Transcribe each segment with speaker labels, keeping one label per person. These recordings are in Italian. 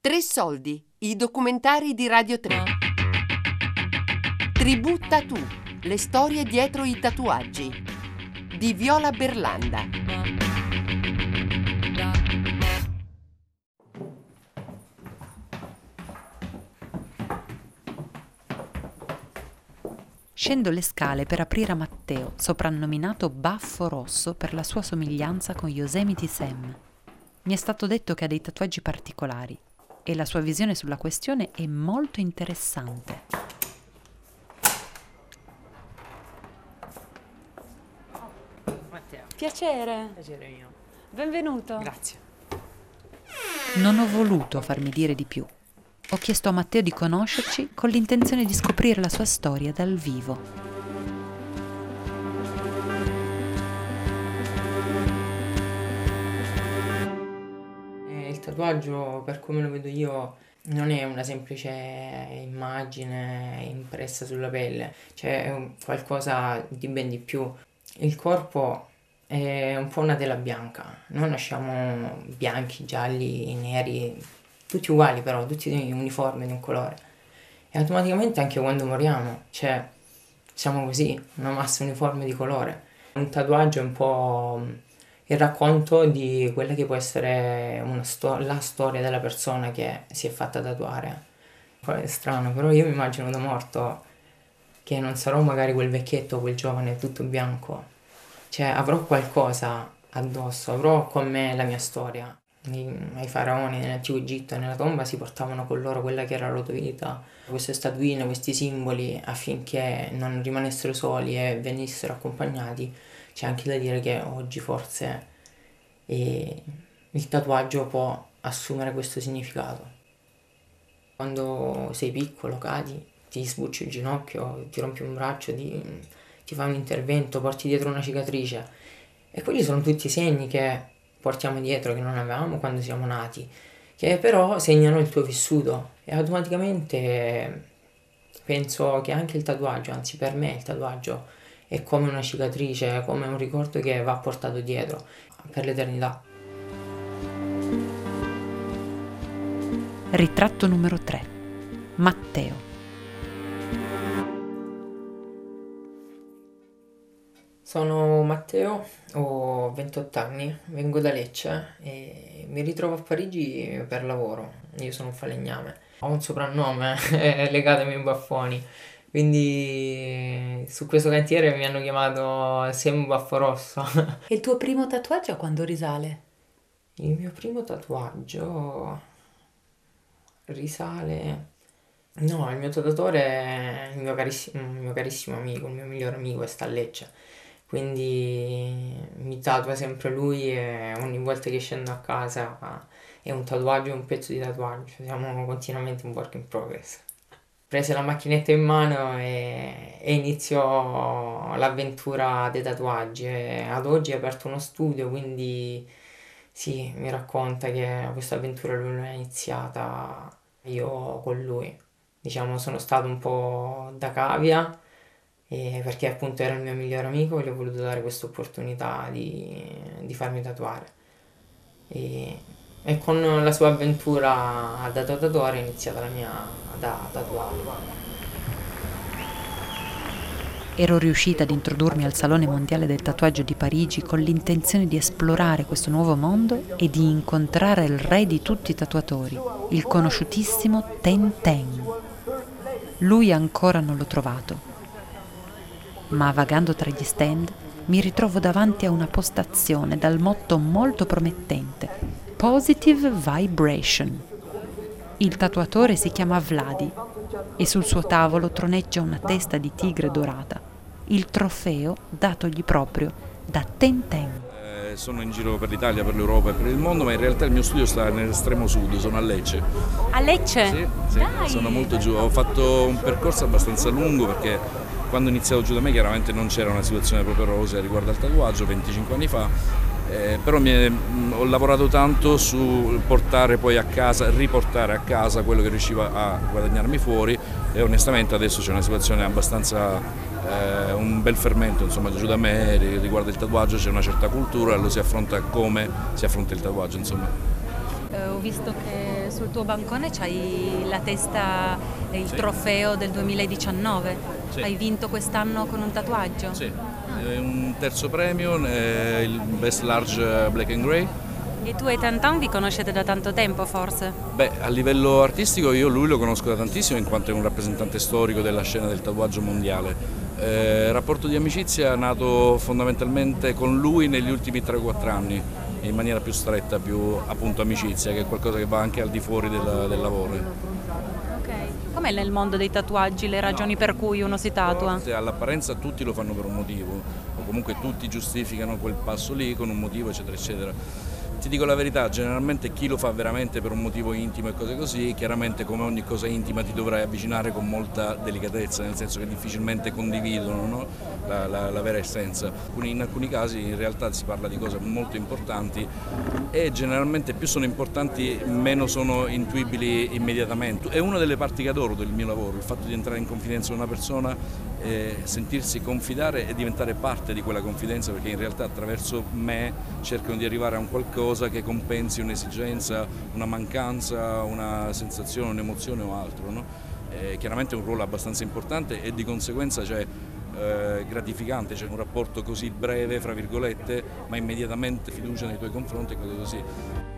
Speaker 1: Tre soldi, i documentari di Radio 3. Tributta tu, le storie dietro i tatuaggi. Di Viola Berlanda.
Speaker 2: Scendo le scale per aprire a Matteo, soprannominato Baffo Rosso per la sua somiglianza con Yosemite Sam. Mi è stato detto che ha dei tatuaggi particolari e la sua visione sulla questione è molto interessante.
Speaker 3: Matteo,
Speaker 4: Piacere,
Speaker 3: piacere mio.
Speaker 4: benvenuto.
Speaker 3: Grazie.
Speaker 2: Non ho voluto farmi dire di più. Ho chiesto a Matteo di conoscerci con l'intenzione di scoprire la sua storia dal vivo.
Speaker 3: Tatuaggio, per come lo vedo io, non è una semplice immagine impressa sulla pelle, cioè è qualcosa di ben di più. Il corpo è un po' una tela bianca, noi nasciamo bianchi, gialli, neri, tutti uguali però, tutti uniformi di un colore. E automaticamente anche quando moriamo, cioè siamo così, una massa uniforme di colore. Un tatuaggio è un po' il racconto di quella che può essere sto- la storia della persona che si è fatta tatuare. Poi È strano, però io mi immagino da morto che non sarò magari quel vecchietto, quel giovane tutto bianco. Cioè avrò qualcosa addosso, avrò con me la mia storia. Ai faraoni nell'antico Egitto nella tomba si portavano con loro quella che era la loro vita, queste statuine, questi simboli affinché non rimanessero soli e venissero accompagnati. C'è anche da dire che oggi forse eh, il tatuaggio può assumere questo significato. Quando sei piccolo, cadi, ti sbucci il ginocchio, ti rompi un braccio, ti, ti fai un intervento, porti dietro una cicatrice. E quelli sono tutti segni che portiamo dietro, che non avevamo quando siamo nati, che però segnano il tuo vissuto. E automaticamente penso che anche il tatuaggio, anzi per me il tatuaggio è come una cicatrice, è come un ricordo che va portato dietro per l'eternità.
Speaker 2: Ritratto numero 3. Matteo.
Speaker 3: Sono Matteo, ho 28 anni, vengo da Lecce e mi ritrovo a Parigi per lavoro. Io sono un falegname. Ho un soprannome legato ai miei baffoni, quindi su questo cantiere mi hanno chiamato Sam Baffo Rosso.
Speaker 4: E il tuo primo tatuaggio a quando risale?
Speaker 3: Il mio primo tatuaggio risale... No, il mio tatuatore è il mio, carissi- il mio carissimo amico, il mio migliore amico, sta a Lecce. Quindi mi tatua sempre lui e ogni volta che scendo a casa è un tatuaggio e un pezzo di tatuaggio. Siamo continuamente un work in progress. Prese la macchinetta in mano e, e iniziò l'avventura dei tatuaggi. E ad oggi ha aperto uno studio, quindi sì, mi racconta che questa avventura lui l'ha iniziata io con lui. Diciamo, sono stato un po' da cavia e perché appunto era il mio migliore amico e gli ho voluto dare questa opportunità di, di farmi tatuare. E, e con la sua avventura da tatuatore è iniziata la mia da tatuare.
Speaker 2: Ero riuscita ad introdurmi al Salone Mondiale del Tatuaggio di Parigi con l'intenzione di esplorare questo nuovo mondo e di incontrare il re di tutti i tatuatori, il conosciutissimo Ten Ten. Lui ancora non l'ho trovato, ma vagando tra gli stand mi ritrovo davanti a una postazione dal motto molto promettente Positive Vibration. Il tatuatore si chiama Vladi e sul suo tavolo troneggia una testa di tigre dorata, il trofeo datogli proprio da Ten Ten.
Speaker 5: Eh, Sono in giro per l'Italia, per l'Europa e per il mondo, ma in realtà il mio studio sta nell'estremo sud, sono a Lecce.
Speaker 4: A Lecce?
Speaker 5: Sì, sì, sono molto giù. Ho fatto un percorso abbastanza lungo perché quando ho iniziato giù da me chiaramente non c'era una situazione proprio rosea riguardo al tatuaggio, 25 anni fa, eh, però è- mh, ho lavorato tanto su portare poi a casa, riportare a casa quello che riuscivo a guadagnarmi fuori e onestamente adesso c'è una situazione abbastanza, eh, un bel fermento insomma giù da me ri- riguardo il tatuaggio, c'è una certa cultura e lo si affronta come si affronta il tatuaggio insomma.
Speaker 4: Eh, ho visto che sul tuo bancone c'hai la testa e il
Speaker 5: Sì.
Speaker 4: trofeo del 2019.
Speaker 5: Sì.
Speaker 4: Hai vinto quest'anno con un tatuaggio?
Speaker 5: Sì, è un terzo premio, è il Best Large Black and Grey.
Speaker 4: E tu e Tantan vi conoscete da tanto tempo forse?
Speaker 5: Beh, a livello artistico io lui lo conosco da tantissimo in quanto è un rappresentante storico della scena del tatuaggio mondiale. Eh, rapporto di amicizia nato fondamentalmente con lui negli ultimi 3-4 anni, in maniera più stretta, più appunto amicizia, che è qualcosa che va anche al di fuori del, del lavoro.
Speaker 4: Com'è nel mondo dei tatuaggi le ragioni per cui uno si tatua?
Speaker 5: All'apparenza tutti lo fanno per un motivo, o comunque tutti giustificano quel passo lì con un motivo, eccetera, eccetera. Ti dico la verità, generalmente chi lo fa veramente per un motivo intimo e cose così, chiaramente come ogni cosa intima ti dovrai avvicinare con molta delicatezza, nel senso che difficilmente condividono no? la, la- la vera essenza. In alcuni casi in realtà si parla di cose molto importanti e generalmente più sono importanti meno sono intuibili immediatamente. È una delle parti che adoro del mio lavoro, il fatto di entrare in confidenza con una persona, eh, sentirsi confidare e diventare parte di quella confidenza perché in realtà attraverso me cercano di arrivare a un qualcosa che compensi un'esigenza, una mancanza, una sensazione, un'emozione o altro. no? Eh, chiaramente è un ruolo abbastanza importante e di conseguenza c'è eh, gratificante, c'è un rapporto così breve, fra virgolette, ma immediatamente fiducia nei tuoi confronti e così.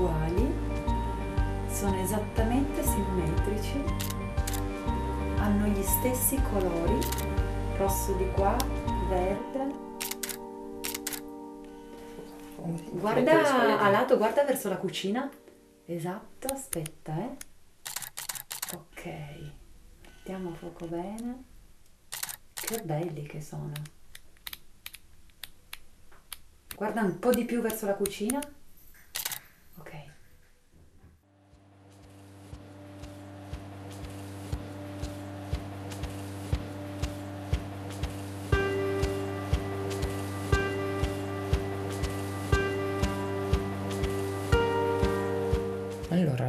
Speaker 2: Uguali, sono esattamente simmetrici, hanno gli stessi colori, rosso di qua, verde. Guarda a lato, guarda verso la cucina. Esatto, aspetta, eh. Ok, mettiamo a fuoco bene. Che belli che sono. Guarda un po' di più verso la cucina.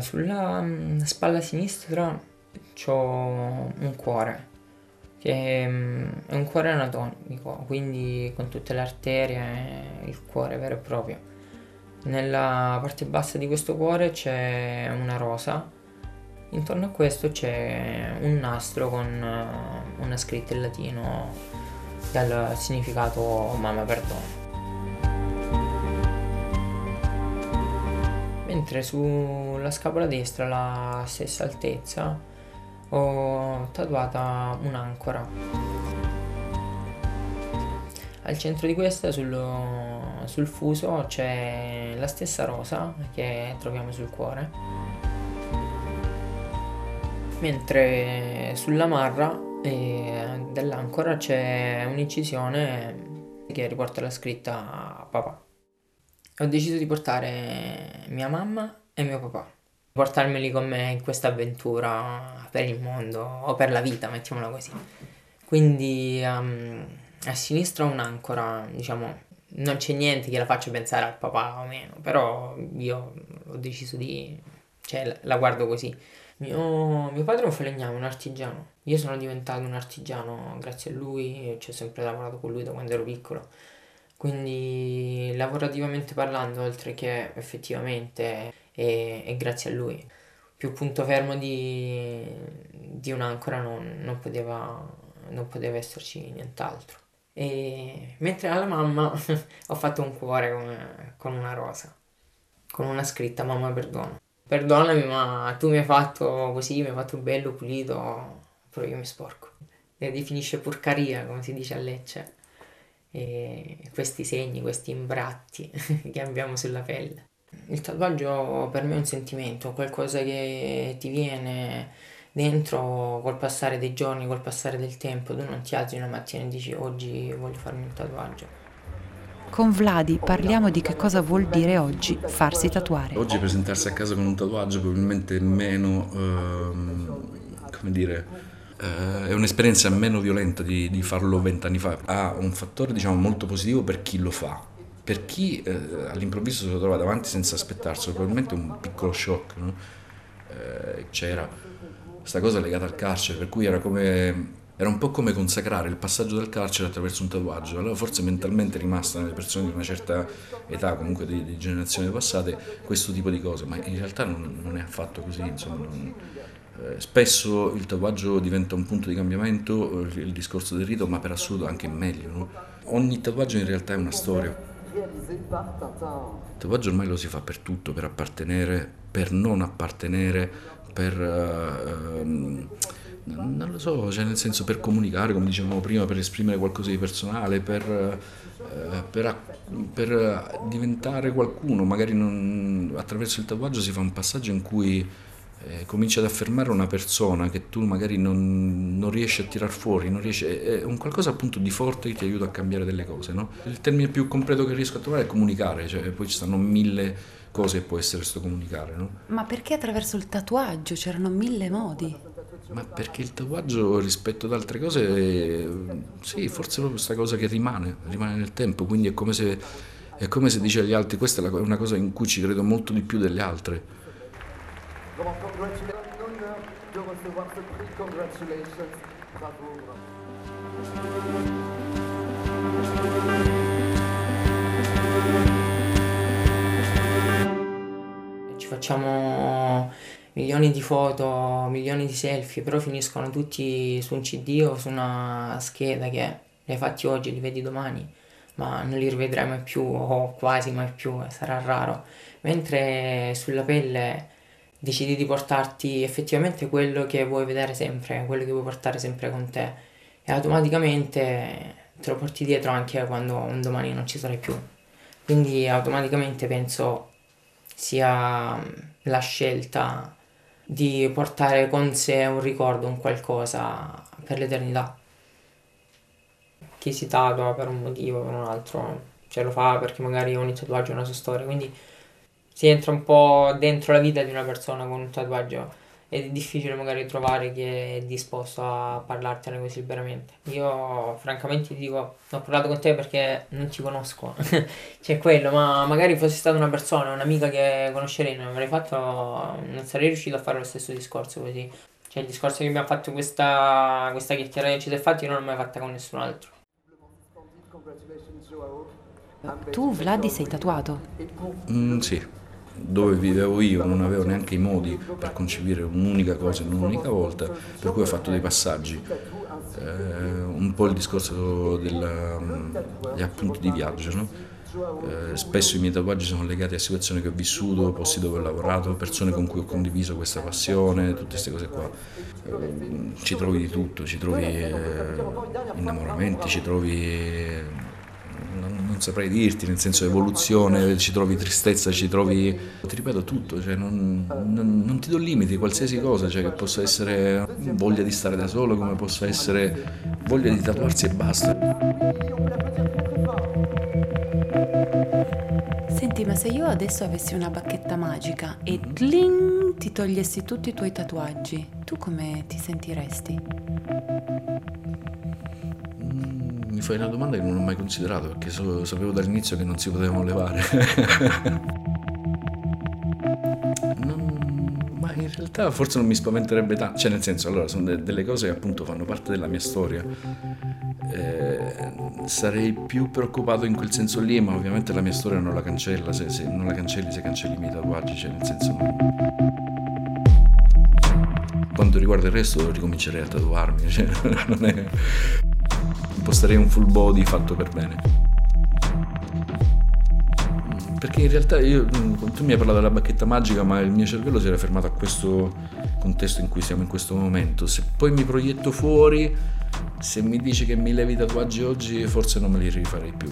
Speaker 3: Sulla mm, spalla sinistra ho un cuore, che mm, è un cuore anatomico, quindi con tutte le arterie, il cuore vero e proprio. Nella parte bassa di questo cuore c'è una rosa, intorno a questo c'è un nastro con eh, una scritta in latino dal significato mamma perdono. Mentre sulla scapola destra, alla stessa altezza, ho tatuata un'ancora. Al centro di questa, sul, sul fuso, c'è la stessa rosa che troviamo sul cuore. Mentre sulla marra eh, dell'ancora c'è un'incisione che riporta la scritta papà. Ho deciso di portare mia mamma e mio papà. Portarmeli con me in questa avventura per il mondo o per la vita, mettiamola così. Quindi ehm, a sinistra ho un'ancora, diciamo, non c'è niente che la faccia pensare al papà o meno, però io ho deciso di... cioè la- la guardo così. Mio, mio padre è un falegname, un artigiano. Io sono diventato un artigiano grazie a lui, ci ho sempre lavorato con lui da quando ero piccolo. Quindi lavorativamente parlando, oltre che effettivamente, è, è grazie a lui. Più punto fermo di, di un'ancora non, non poteva, non poteva esserci nient'altro. E mentre alla mamma ho fatto un cuore come- con una rosa, con una scritta mamma perdono. Perdonami ma tu mi hai fatto così, mi hai fatto bello, pulito, però io mi sporco. E definisce porcaria, come si dice a Lecce e questi segni, questi imbratti che abbiamo sulla pelle. Il tatuaggio per me è un sentimento, qualcosa che ti viene dentro col passare dei giorni, col passare del tempo. Tu non ti alzi una mattina e dici oggi voglio farmi un tatuaggio.
Speaker 2: Con Vladi parliamo di che cosa vuol dire oggi farsi tatuare.
Speaker 5: Oggi presentarsi a casa con un tatuaggio probabilmente è meno, ehm, come dire, eh, è un'esperienza meno violenta di, di farlo vent'anni fa. Ha un fattore diciamo molto positivo per chi lo fa, per chi eh, all'improvviso lo trova davanti senza aspettarselo, probabilmente un piccolo shock. No? Eh, c'era questa cosa legata al carcere, per cui era come era un po' come consacrare il passaggio dal carcere attraverso un tatuaggio. Allora forse mentalmente è rimasta nelle persone di una certa età, comunque di, di generazioni passate, questo tipo di cose, ma in realtà non, non è affatto così. Insomma, non, spesso il tatuaggio diventa un punto di cambiamento, eh, il discorso del rito, ma per assurdo anche meglio. No? Ogni tatuaggio in realtà è una storia. Il tatuaggio ormai lo si fa per tutto, per appartenere, per non appartenere, per... Uh, non lo so, cioè nel senso per comunicare, come dicevamo prima, per esprimere qualcosa di personale, per, eh, per, per diventare qualcuno, magari non, attraverso il tatuaggio si fa un passaggio in cui eh, cominci ad affermare una persona che tu magari non, non riesci a tirar fuori, riesci, è un qualcosa appunto di forte che ti aiuta a cambiare delle cose. No? Il termine più completo che riesco a trovare è comunicare, cioè, poi ci stanno mille cose che può essere questo comunicare. No?
Speaker 2: Ma perché attraverso il tatuaggio c'erano mille modi?
Speaker 5: Ma perché il tatuaggio rispetto ad altre cose, sì, forse è proprio questa cosa che rimane, rimane nel tempo, quindi è come se, è come se dice agli altri, questa è una cosa in cui ci credo molto di più delle altre.
Speaker 3: Ci facciamo milioni di foto, milioni di selfie, però finiscono tutti su un CD o su una scheda che li hai fatti oggi li vedi domani, ma non li rivedrai mai più o quasi mai più, sarà raro. Mentre sulla pelle decidi di portarti effettivamente quello che vuoi vedere sempre, quello che vuoi portare sempre con te e automaticamente te lo porti dietro anche quando un domani non ci sarai più. Quindi automaticamente penso sia la scelta di portare con sé un ricordo, un qualcosa per l'eternità. Chi si tatua per un motivo, per un altro, ce lo fa perché magari ogni tatuaggio ha una sua storia, quindi si entra un po' dentro la vita di una persona con un tatuaggio ed è difficile magari trovare chi è disposto a parlartene così liberamente. Io francamente ti dico, ho parlato con te perché non ti conosco, c'è quello, ma magari fossi stata una persona, un'amica che conoscerei, non avrei fatto, non sarei riuscito a fare lo stesso discorso così. Cioè il discorso che abbiamo fatto questa, questa chiacchierata che ci siete fatti io non l'ho mai fatta con nessun altro.
Speaker 2: Tu Vladi sei tatuato?
Speaker 5: Mm, sì dove vivevo io non avevo neanche i modi per concepire un'unica cosa in un'unica volta, per cui ho fatto dei passaggi. Eh, un po' il discorso degli mm, appunti di viaggio. No? Eh, spesso i miei tatuaggi sono legati a situazioni che ho vissuto, posti dove ho lavorato, persone con cui ho condiviso questa passione, tutte queste cose qua. Eh, ci trovi di tutto, ci trovi eh, innamoramenti, ci trovi non, saprei dirti, nel senso evoluzione, ci trovi tristezza, ci trovi, ti ripeto tutto, cioè non, non, non, ti do limiti, qualsiasi cosa, cioè che possa essere voglia di stare da solo, come possa essere voglia di tatuarsi e basta.
Speaker 2: Senti, ma se io adesso avessi una bacchetta magica e tling, ti togliessi tutti i tuoi tatuaggi, tu come ti sentiresti?
Speaker 5: Mi fai una domanda che non ho mai considerato perché so, sapevo dall'inizio che non si potevano levare. non, ma in realtà forse non mi spaventerebbe tanto, cioè nel senso, allora sono de- delle cose che appunto fanno parte della mia storia. Eh, sarei più preoccupato in quel senso lì, ma ovviamente la mia storia non la cancella, se, se non la cancelli se cancelli i miei tatuaggi, cioè nel senso... Non quanto riguarda il resto ricomincerei a tatuarmi, cioè, non è imposterei un full body fatto per bene. Perché in realtà io, tu mi hai parlato della bacchetta magica, ma il mio cervello si era fermato a questo contesto in cui siamo in questo momento. Se poi mi proietto fuori, se mi dici che mi levi i tatuaggi oggi, forse non me li rifarei più.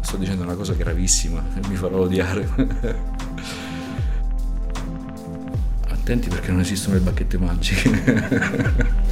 Speaker 5: Sto dicendo una cosa gravissima e mi farò odiare. Attenti perché non esistono le bacchette magiche.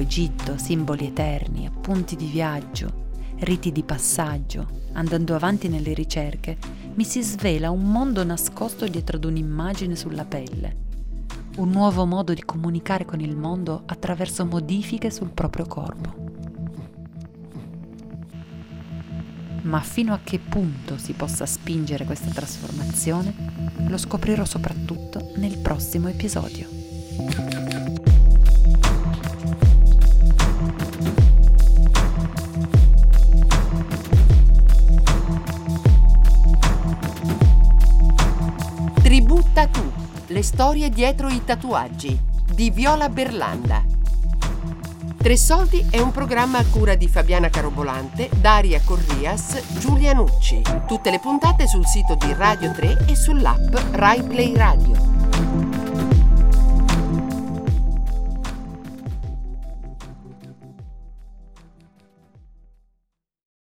Speaker 2: Egitto, simboli eterni, appunti di viaggio, riti di passaggio, andando avanti nelle ricerche, mi si svela un mondo nascosto dietro ad un'immagine sulla pelle, un nuovo modo di comunicare con il mondo attraverso modifiche sul proprio corpo. Ma fino a che punto si possa spingere questa trasformazione lo scoprirò soprattutto nel prossimo episodio.
Speaker 1: Storie dietro i tatuaggi di Viola Berlanda. Tre Soldi è un programma a cura di Fabiana Carobolante, Daria Corrias, Giulia Nucci. Tutte le puntate sul sito di Radio 3 e sull'app Rai Play Radio.